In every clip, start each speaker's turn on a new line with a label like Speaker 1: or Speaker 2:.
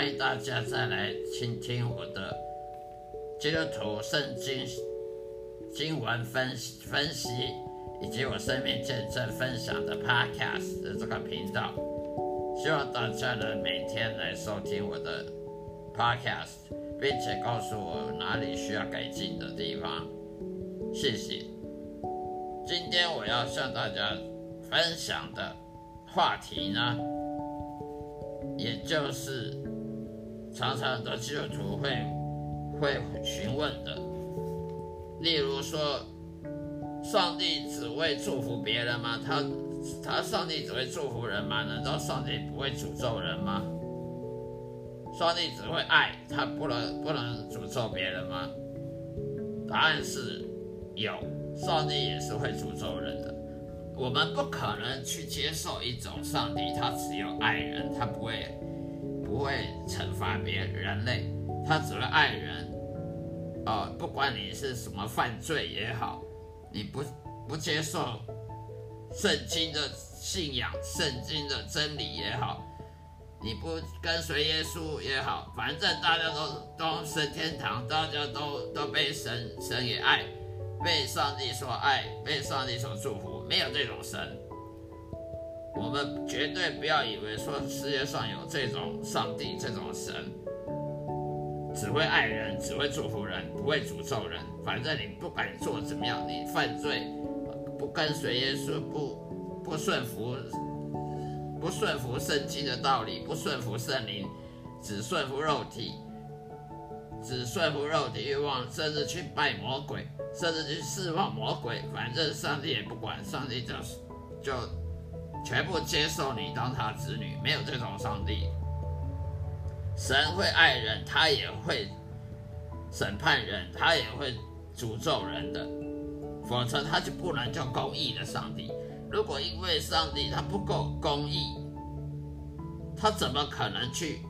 Speaker 1: 欢迎大家再来倾听我的基督徒圣经经文分分析，以及我生命见证分享的 Podcast 的这个频道。希望大家能每天来收听我的 Podcast，并且告诉我哪里需要改进的地方。谢谢。今天我要向大家。分享的话题呢，也就是常常的基督徒会会询问的，例如说，上帝只会祝福别人吗？他他上帝只会祝福人吗？难道上帝不会诅咒人吗？上帝只会爱他，不能不能诅咒别人吗？答案是有，上帝也是会诅咒人的。我们不可能去接受一种上帝，他只有爱人，他不会会惩罚别人类，他只会爱人。哦，不管你是什么犯罪也好，你不不接受圣经的信仰、圣经的真理也好，你不跟随耶稣也好，反正大家都都升天堂，大家都都被神神也爱，被上帝所爱，被上帝所祝福。没有这种神，我们绝对不要以为说世界上有这种上帝这种神，只会爱人，只会祝福人，不会诅咒人。反正你不管做怎么样，你犯罪，不跟随耶稣，不不顺服，不顺服圣经的道理，不顺服圣灵，只顺服肉体，只顺服肉体欲望，甚至去拜魔鬼。甚至去释放魔鬼，反正上帝也不管，上帝就就全部接受你当他子女，没有这种上帝。神会爱人，他也会审判人，他也会诅咒人的，否则他就不能叫公义的上帝。如果因为上帝他不够公义，他怎么可能去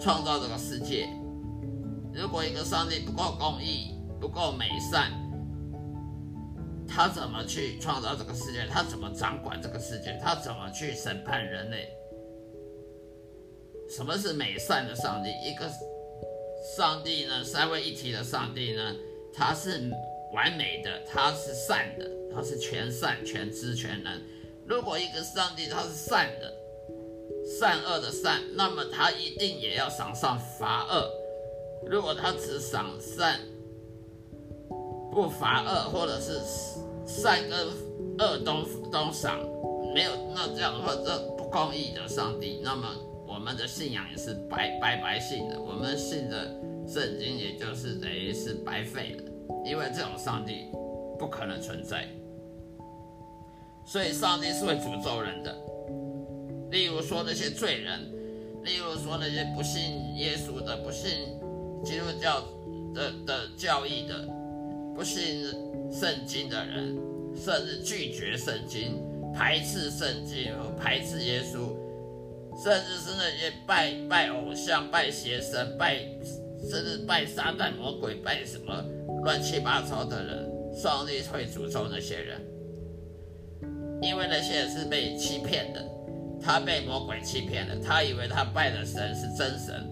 Speaker 1: 创造这个世界？如果一个上帝不够公义，不够美善，他怎么去创造这个世界？他怎么掌管这个世界？他怎么去审判人类？什么是美善的上帝？一个上帝呢？三位一体的上帝呢？他是完美的，他是善的，他是全善、全知、全能。如果一个上帝他是善的，善恶的善，那么他一定也要赏善罚恶。如果他只赏善，不罚恶，或者是善跟恶都都赏，没有那这样的话，这不公义的上帝，那么我们的信仰也是白白白信的，我们信的圣经也就是等于是白费的，因为这种上帝不可能存在，所以上帝是会诅咒人的。例如说那些罪人，例如说那些不信耶稣的、不信基督教的的教义的。不信圣经的人，甚至拒绝圣经、排斥圣经和、排斥耶稣，甚至是那些拜拜偶像、拜邪神、拜甚至拜撒旦魔鬼、拜什么乱七八糟的人，上帝会诅咒那些人，因为那些人是被欺骗的，他被魔鬼欺骗了，他以为他拜的神是真神，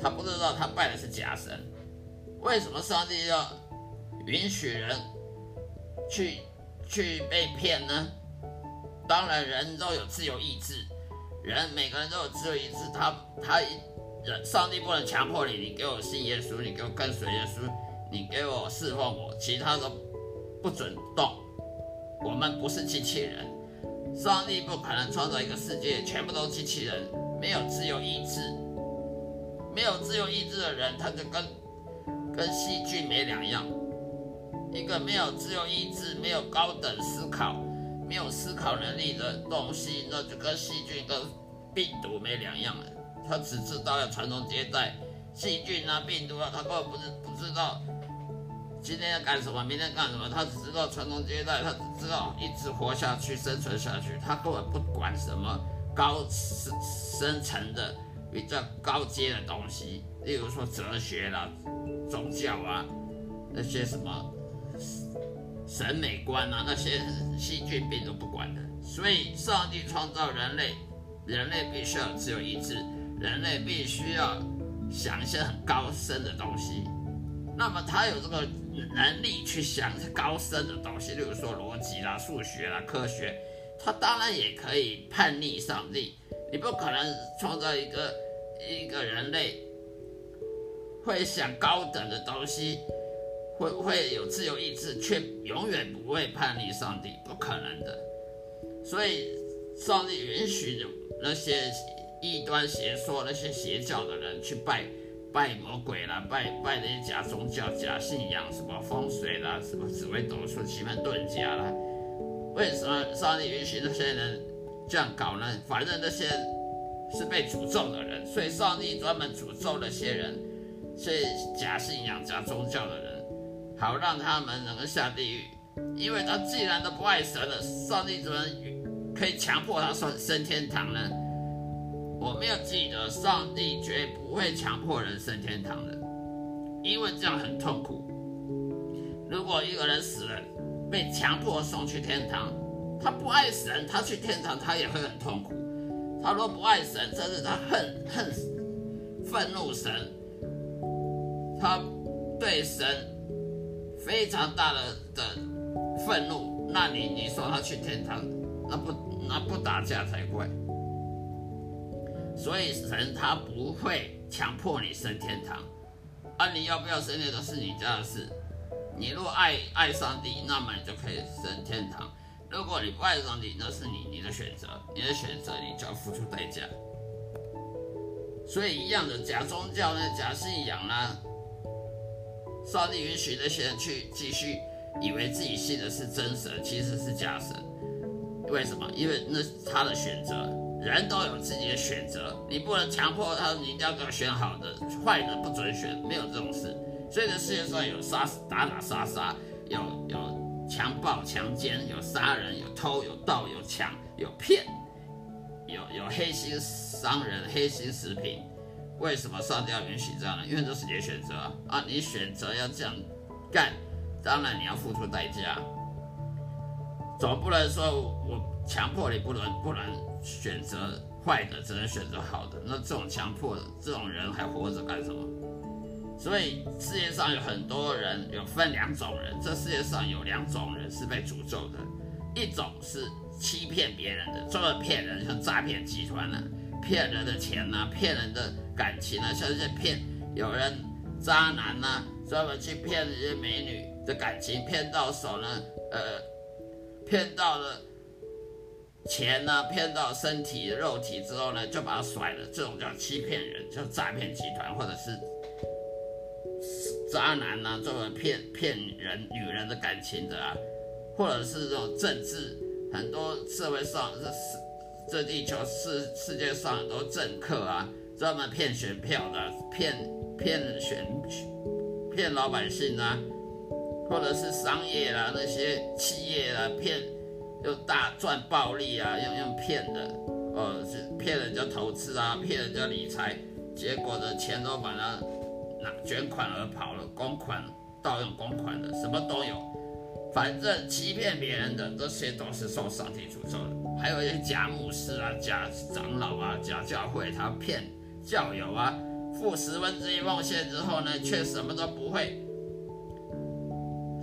Speaker 1: 他不知道他拜的是假神。为什么上帝要？允许人去去被骗呢？当然，人都有自由意志，人每个人都有自由意志。他他人，上帝不能强迫你，你给我信耶稣，你给我跟随耶稣，你给我侍奉我，其他的不准动。我们不是机器人，上帝不可能创造一个世界全部都机器人，没有自由意志。没有自由意志的人，他就跟跟细菌没两样。一个没有自由意志、没有高等思考、没有思考能力的东西，那就跟细菌、跟病毒没两样了。他只知道要传宗接代，细菌啊、病毒啊，他根本不是不知道今天要干什么，明天干什么，他只知道传宗接代，他只知道一直活下去、生存下去，他根本不管什么高深深层的、比较高阶的东西，例如说哲学啦、宗教啊那些什么。审美观啊，那些细菌病都不管的。所以，上帝创造人类，人类必须要自由意志，人类必须要想一些很高深的东西。那么，他有这个能力去想高深的东西，例如说逻辑啦、数学啦、科学，他当然也可以叛逆上帝。你不可能创造一个一个人类会想高等的东西。会会有自由意志，却永远不会叛逆上帝，不可能的。所以，上帝允许有那些异端邪说、那些邪教的人去拜拜魔鬼啦，拜拜那些假宗教、假信仰，什么风水啦，什么紫微斗数、奇门遁甲啦。为什么上帝允许那些人这样搞呢？反正那些是被诅咒的人，所以上帝专门诅咒那些人，是假信仰、假宗教的人。好让他们能够下地狱，因为他既然都不爱神了，上帝怎么可以强迫他升升天堂呢？我没有记得，上帝绝不会强迫人升天堂的，因为这样很痛苦。如果一个人死了，被强迫送去天堂，他不爱神，他去天堂他也会很痛苦。他若不爱神，甚至他恨恨愤怒神，他对神。非常大的的愤怒，那你你说他去天堂，那不那不打架才怪。所以神他不会强迫你升天堂，啊，你要不要升天堂是你家的事。你若爱爱上帝，那么你就可以升天堂；如果你不爱上帝，那是你你的选择，你的选择你就要付出代价。所以一样的假宗教呢，假信仰呢。上帝允许那些人去继续以为自己信的是真神，其实是假神。为什么？因为那是他的选择。人都有自己的选择，你不能强迫他，你一定要给我选好的，坏的不准选，没有这种事。所以这世界上有杀打打杀杀，有有强暴强奸，有杀人，有偷有盗有抢有骗，有有黑心商人、黑心食品。为什么上帝要允许这样呢？因为这是你的选择啊！你选择要这样干，当然你要付出代价。总不能说我强迫你不能不能选择坏的，只能选择好的。那这种强迫的这种人还活着干什么？所以世界上有很多人，有分两种人。这世界上有两种人是被诅咒的，一种是欺骗别人的，专门骗人，像诈骗集团呢，骗人的钱呢，骗人的。感情啊，像这些骗有人渣男呐，专门去骗这些美女的感情，骗到手呢，呃，骗到了钱呢，骗到身体肉体之后呢，就把他甩了，这种叫欺骗人，叫诈骗集团，或者是渣男呐，专门骗骗人女人的感情的啊，或者是这种政治，很多社会上这世这地球世世界上很多政客啊。专门骗选票的，骗骗选骗老百姓啊，或者是商业啦，那些企业啊，骗又大赚暴利啊，用用骗的，哦，是骗人家投资啊，骗人家理财，结果的钱都把它拿卷款而跑了，公款盗用公款的，什么都有，反正欺骗别人的这些都是受上帝诅咒的，还有一些假牧师啊、假长老啊、假教会，他骗。教友啊，付十分之一奉献之后呢，却什么都不会，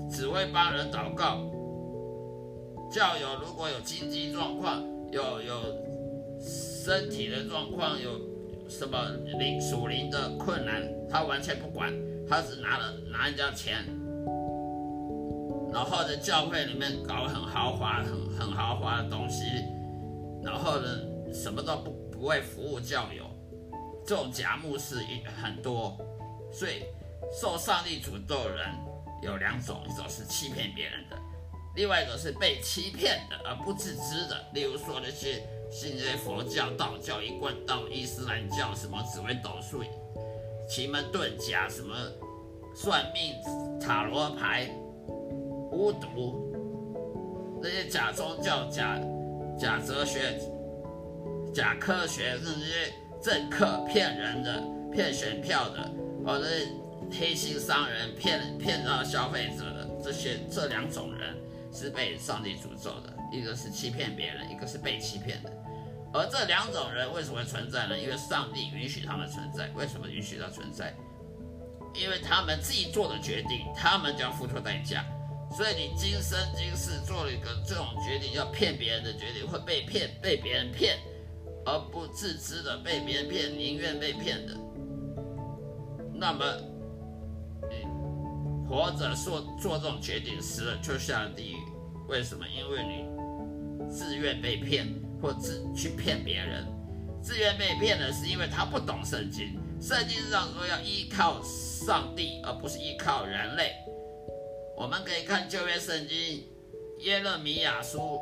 Speaker 1: 只会帮人祷告。教友如果有经济状况，有有身体的状况，有什么灵属灵的困难，他完全不管，他只拿了拿人家钱，然后在教会里面搞很豪华、很很豪华的东西，然后呢，什么都不不会服务教友。这种假牧师也很多，所以受上帝诅咒的人有两种，一种是欺骗别人的，另外一个是被欺骗的而不自知的。例如说那些信这些佛教、道教、一贯道、伊斯兰教，什么紫微斗数、奇门遁甲，什么算命、塔罗牌、巫毒，那些假宗教、假假哲学、假科学，甚至。政客骗人的、骗选票的，或者黑心商人骗骗到消费者的这些这两种人是被上帝诅咒的，一个是欺骗别人，一个是被欺骗的。而这两种人为什么存在呢？因为上帝允许他们存在。为什么允许他存在？因为他们自己做的决定，他们就要付出代价。所以你今生今世做了一个这种决定，要骗别人的决定，会被骗，被别人骗，而不自知的被别人骗，宁愿被骗的。那么，你活着做做这种决定，死了就下地狱。为什么？因为你自愿被骗，或自去骗别人。自愿被骗的是因为他不懂圣经。圣经上说要依靠上帝，而不是依靠人类。我们可以看旧约圣经耶勒米亚书，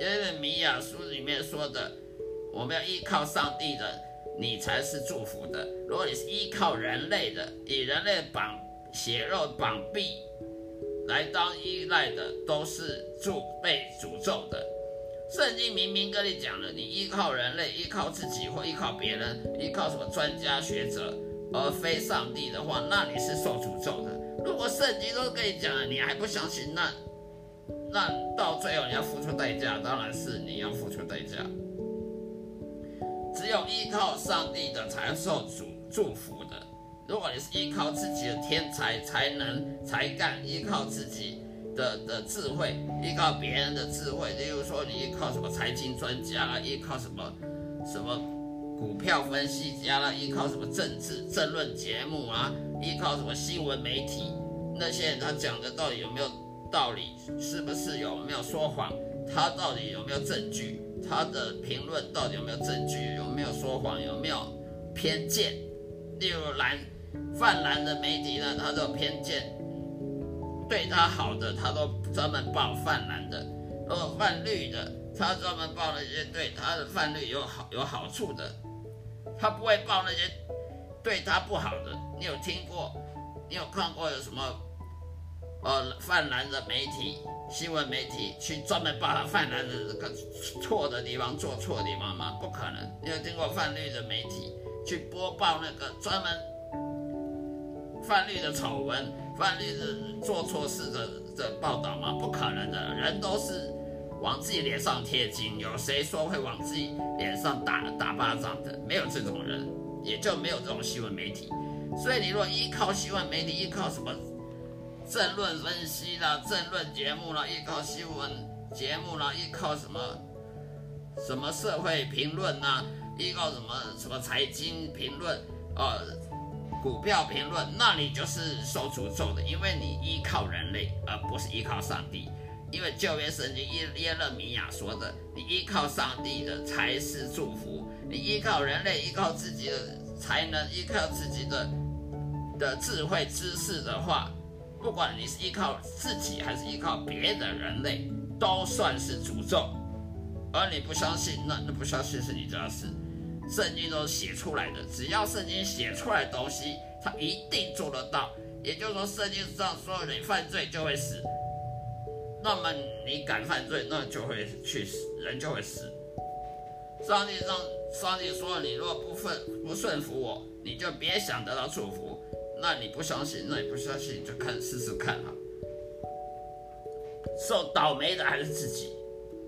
Speaker 1: 耶勒米亚书里面说的，我们要依靠上帝的，你才是祝福的。如果你是依靠人类的，以人类绑血肉绑臂来当依赖的，都是祝被诅咒的。圣经明明跟你讲了，你依靠人类、依靠自己或依靠别人、依靠什么专家学者，而非上帝的话，那你是受诅咒的。如果圣经都跟你讲了，你还不相信，那那到最后你要付出代价，当然是你要付出代价。只有依靠上帝的才受主祝福的。如果你是依靠自己的天才、才能、才干，依靠自己。的的智慧，依靠别人的智慧，例如说你依靠什么财经专家啦，依靠什么什么股票分析家啦，依靠什么政治政论节目啊，依靠什么新闻媒体，那些人他讲的到底有没有道理？是不是有没有说谎？他到底有没有证据？他的评论到底有没有证据？有没有说谎？有没有偏见？例如蓝泛蓝的媒体呢，他都有偏见。对他好的，他都专门报泛蓝的；如果泛绿的，他专门报那些对他的泛绿有好有好处的，他不会报那些对他不好的。你有听过？你有看过有什么呃泛蓝的媒体、新闻媒体去专门报他泛蓝的这个错的地方、做错的地方吗？不可能。你有听过泛绿的媒体去播报那个专门泛绿的丑闻？泛绿的做错事的的报道吗？不可能的，人都是往自己脸上贴金，有谁说会往自己脸上打打巴掌的？没有这种人，也就没有这种新闻媒体。所以你若依靠新闻媒体，依靠什么政论分析啦、政论节目啦，依靠新闻节目啦，依靠什么什么社会评论呐，依靠什么什么财经评论呃。股票评论，那你就是受诅咒的，因为你依靠人类，而不是依靠上帝。因为旧约圣经耶耶勒米亚说的，你依靠上帝的才是祝福，你依靠人类，依靠自己的才能，依靠自己的的智慧知识的话，不管你是依靠自己还是依靠别的人类，都算是诅咒。而你不相信，那那不相信是你家事。圣经都写出来的，只要圣经写出来的东西，他一定做得到。也就是说，圣经上说你犯罪就会死，那么你敢犯罪，那就会去死，人就会死。上帝上，上帝说你若不顺不顺服我，你就别想得到祝福。那你不相信，那你不相信你就看试试看啊。受倒霉的还是自己。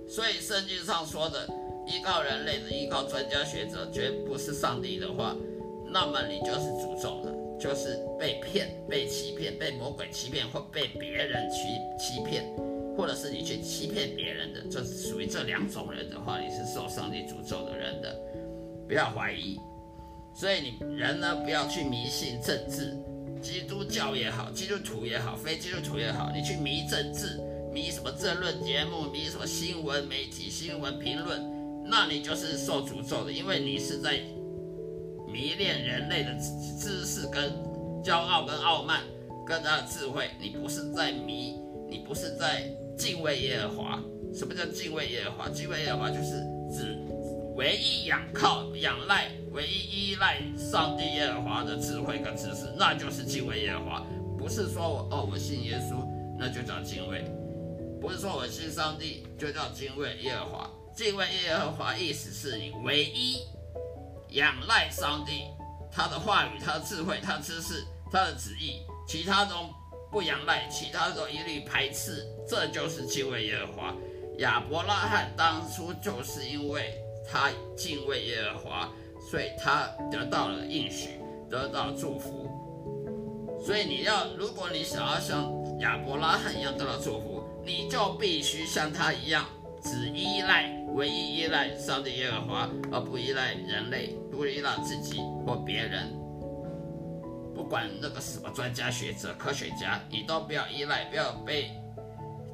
Speaker 1: 所以圣经上说的。依靠人类的，依靠专家学者，绝不是上帝的话，那么你就是诅咒的，就是被骗、被欺骗、被魔鬼欺骗，或被别人欺欺骗，或者是你去欺骗别人的，这属于这两种人的话，你是受上帝诅咒的人的，不要怀疑。所以你人呢，不要去迷信政治，基督教也好，基督徒也好，非基督徒也好，你去迷政治，迷什么政论节目，迷什么新闻媒体、新闻评论。那你就是受诅咒的，因为你是在迷恋人类的知识、跟骄傲、跟傲慢、跟他的智慧。你不是在迷，你不是在敬畏耶和华。什么叫敬畏耶和华？敬畏耶和华就是指唯一仰靠、仰赖、唯一依赖上帝耶和华的智慧跟知识，那就是敬畏耶和华。不是说我哦，我信耶稣，那就叫敬畏；不是说我信上帝，就叫敬畏耶和华。敬畏耶和华，意思是你唯一仰赖上帝，他的话语、他的智慧、他的知识、他的旨意，其他中不仰赖，其他都一律排斥。这就是敬畏耶和华。亚伯拉罕当初就是因为他敬畏耶和华，所以他得到了应许，得到祝福。所以你要，如果你想要像亚伯拉罕一样得到祝福，你就必须像他一样，只依赖、唯一依赖上帝耶和华，而不依赖人类，不依赖自己或别人。不管那个什么专家学者、科学家，你都不要依赖，不要被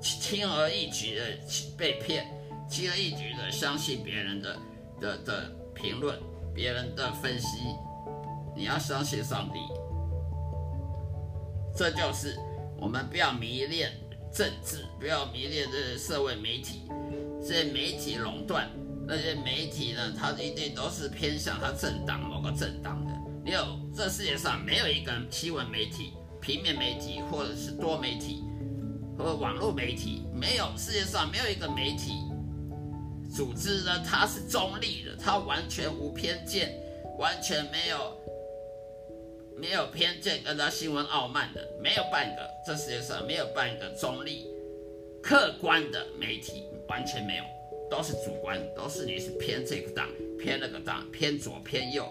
Speaker 1: 轻而易举的被骗，轻而易举的相信别人的的的评论、别人的分析。你要相信上帝。这就是我们不要迷恋政治，不要迷恋这些社会媒体，这些媒体垄断那些媒体呢，它一定都是偏向它政党某个政党的。你有这世界上没有一个新闻媒体、平面媒体或者是多媒体或网络媒体，没有世界上没有一个媒体组织呢，它是中立的，它完全无偏见，完全没有。没有偏见跟它新闻傲慢的，没有半个，这世界上没有半个中立、客观的媒体，完全没有，都是主观，都是你是偏这个党、偏那个党、偏左偏右。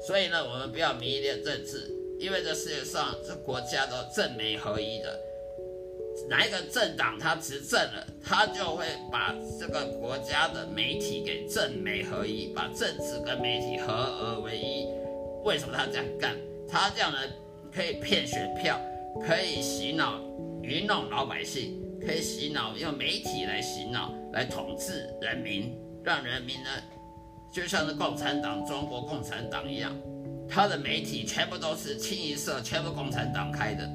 Speaker 1: 所以呢，我们不要迷恋政治，因为这世界上这国家都政媒合一的，哪一个政党他执政了，他就会把这个国家的媒体给政媒合一，把政治跟媒体合而为一。为什么他这样干？他这样呢，可以骗选票，可以洗脑、愚弄老百姓，可以洗脑，用媒体来洗脑、来统治人民，让人民呢，就像是共产党、中国共产党一样，他的媒体全部都是清一色，全部共产党开的，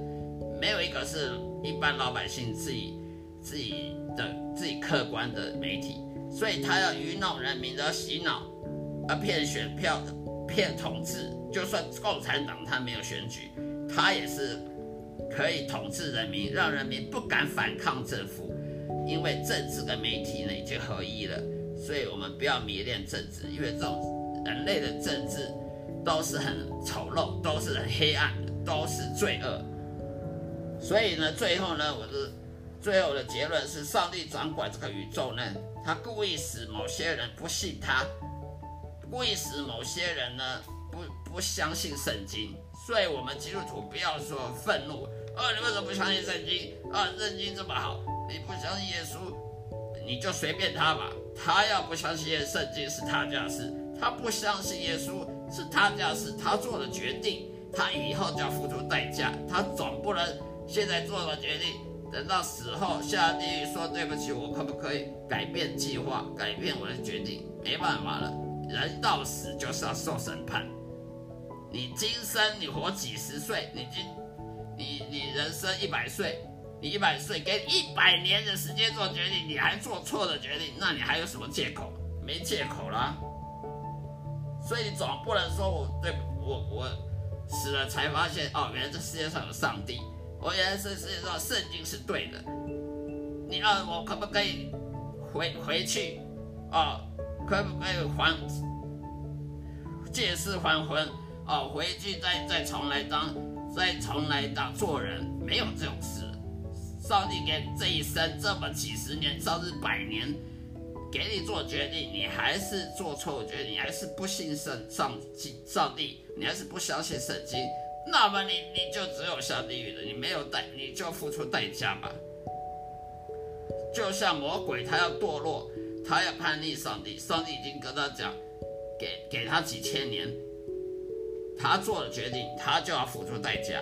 Speaker 1: 没有一个是一般老百姓自己、自己的、自己客观的媒体，所以他要愚弄人民的洗脑，而骗选票。骗统治，就算共产党他没有选举，他也是可以统治人民，让人民不敢反抗政府，因为政治跟媒体呢已经合一了。所以我们不要迷恋政治，因为这种人类的政治都是很丑陋，都是很黑暗，都是罪恶。所以呢，最后呢，我的最后的结论是，上帝掌管这个宇宙呢，他故意使某些人不信他。故意使某些人呢不不相信圣经，所以我们基督徒不要说愤怒，啊，你为什么不相信圣经？啊，圣经这么好，你不相信耶稣，你就随便他吧。他要不相信圣经是他家事，他不相信耶稣是他家事，他做的决定，他以后就要付出代价。他总不能现在做了决定，等到死后下地狱说对不起，我可不可以改变计划，改变我的决定？没办法了。人到死就是要受审判。你今生你活几十岁，你今你你人生一百岁，你一百岁给你一百年的时间做决定，你还做错的决定，那你还有什么借口？没借口了。所以你总不能说我对我我死了才发现哦，原来这世界上有上帝，我原来这世界上圣经是对的。你让我可不可以回回去啊？可不可以还借尸还魂哦？回去再再重来当，再重来当做人，没有这种事。上帝给这一生这么几十年，甚至百年，给你做决定，你还是做错决定，你还是不信圣上上帝，你还是不相信圣经，那么你你就只有下地狱了，你没有代，你就付出代价吧。就像魔鬼，他要堕落。他要叛逆上帝，上帝已经跟他讲，给给他几千年，他做了决定，他就要付出代价。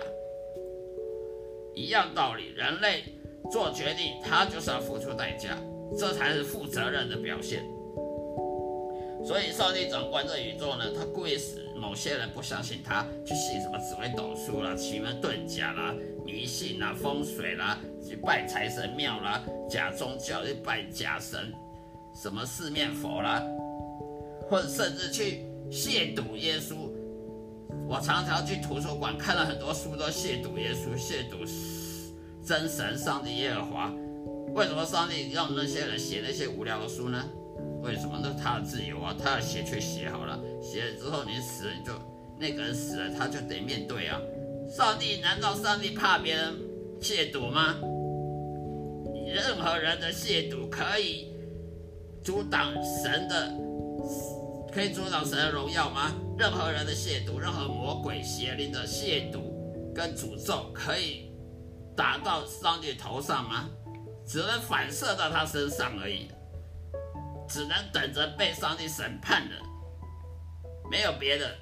Speaker 1: 一样道理，人类做决定，他就是要付出代价，这才是负责任的表现。所以上帝掌管这宇宙呢，他故意使某些人不相信他，去信什么紫微斗数啦、奇门遁甲啦、迷信啦、风水啦，去拜财神庙啦、假宗教去拜假神。什么四面佛啦，或者甚至去亵渎耶稣。我常常去图书馆看了很多书，都亵渎耶稣、亵渎真神上帝耶和华。为什么上帝让那些人写那些无聊的书呢？为什么？那他的自由啊，他要写却写好了，写了之后你死了，你就那个人死了，他就得面对啊。上帝难道上帝怕别人亵渎吗？任何人的亵渎可以阻挡神的，可以阻挡神的荣耀吗？任何人的亵渎，任何魔鬼邪灵的亵渎跟诅咒，可以打到上帝头上吗？只能反射到他身上而已，只能等着被上帝审判的，没有别的。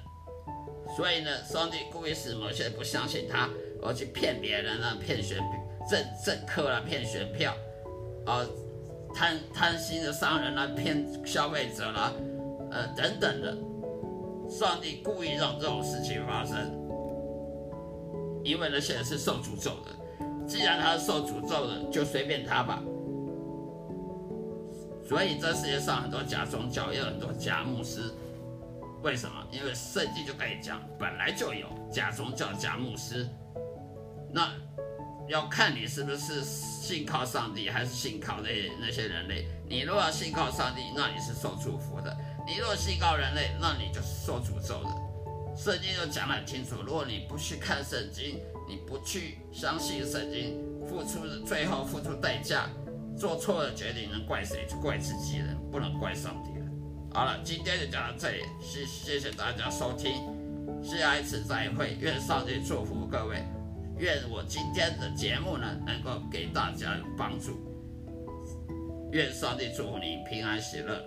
Speaker 1: 所以呢，上帝故意使某些人不相信他，而去骗别人啊，骗选政政客啊，骗选票，啊，贪贪心的商人啊，骗消费者啦，呃，等等的。上帝故意让这种事情发生，因为那些人是受诅咒的。既然他是受诅咒的，就随便他吧。所以这世界上很多假宗教，也有很多假牧师。为什么？因为圣经就可以讲，本来就有假宗教、假牧师。那要看你是不是信靠上帝，还是信靠那那些人类。你如果信靠上帝，那你是受祝福的；你若信靠人类，那你就是受诅咒的。圣经就讲得很清楚，如果你不去看圣经，你不去相信圣经，付出最后付出代价，做错了决定，能怪谁？就怪自己人，不能怪上帝。好了，今天就讲到这里，谢谢谢大家收听，下一次再会，愿上帝祝福各位，愿我今天的节目呢能够给大家有帮助，愿上帝祝福你平安喜乐。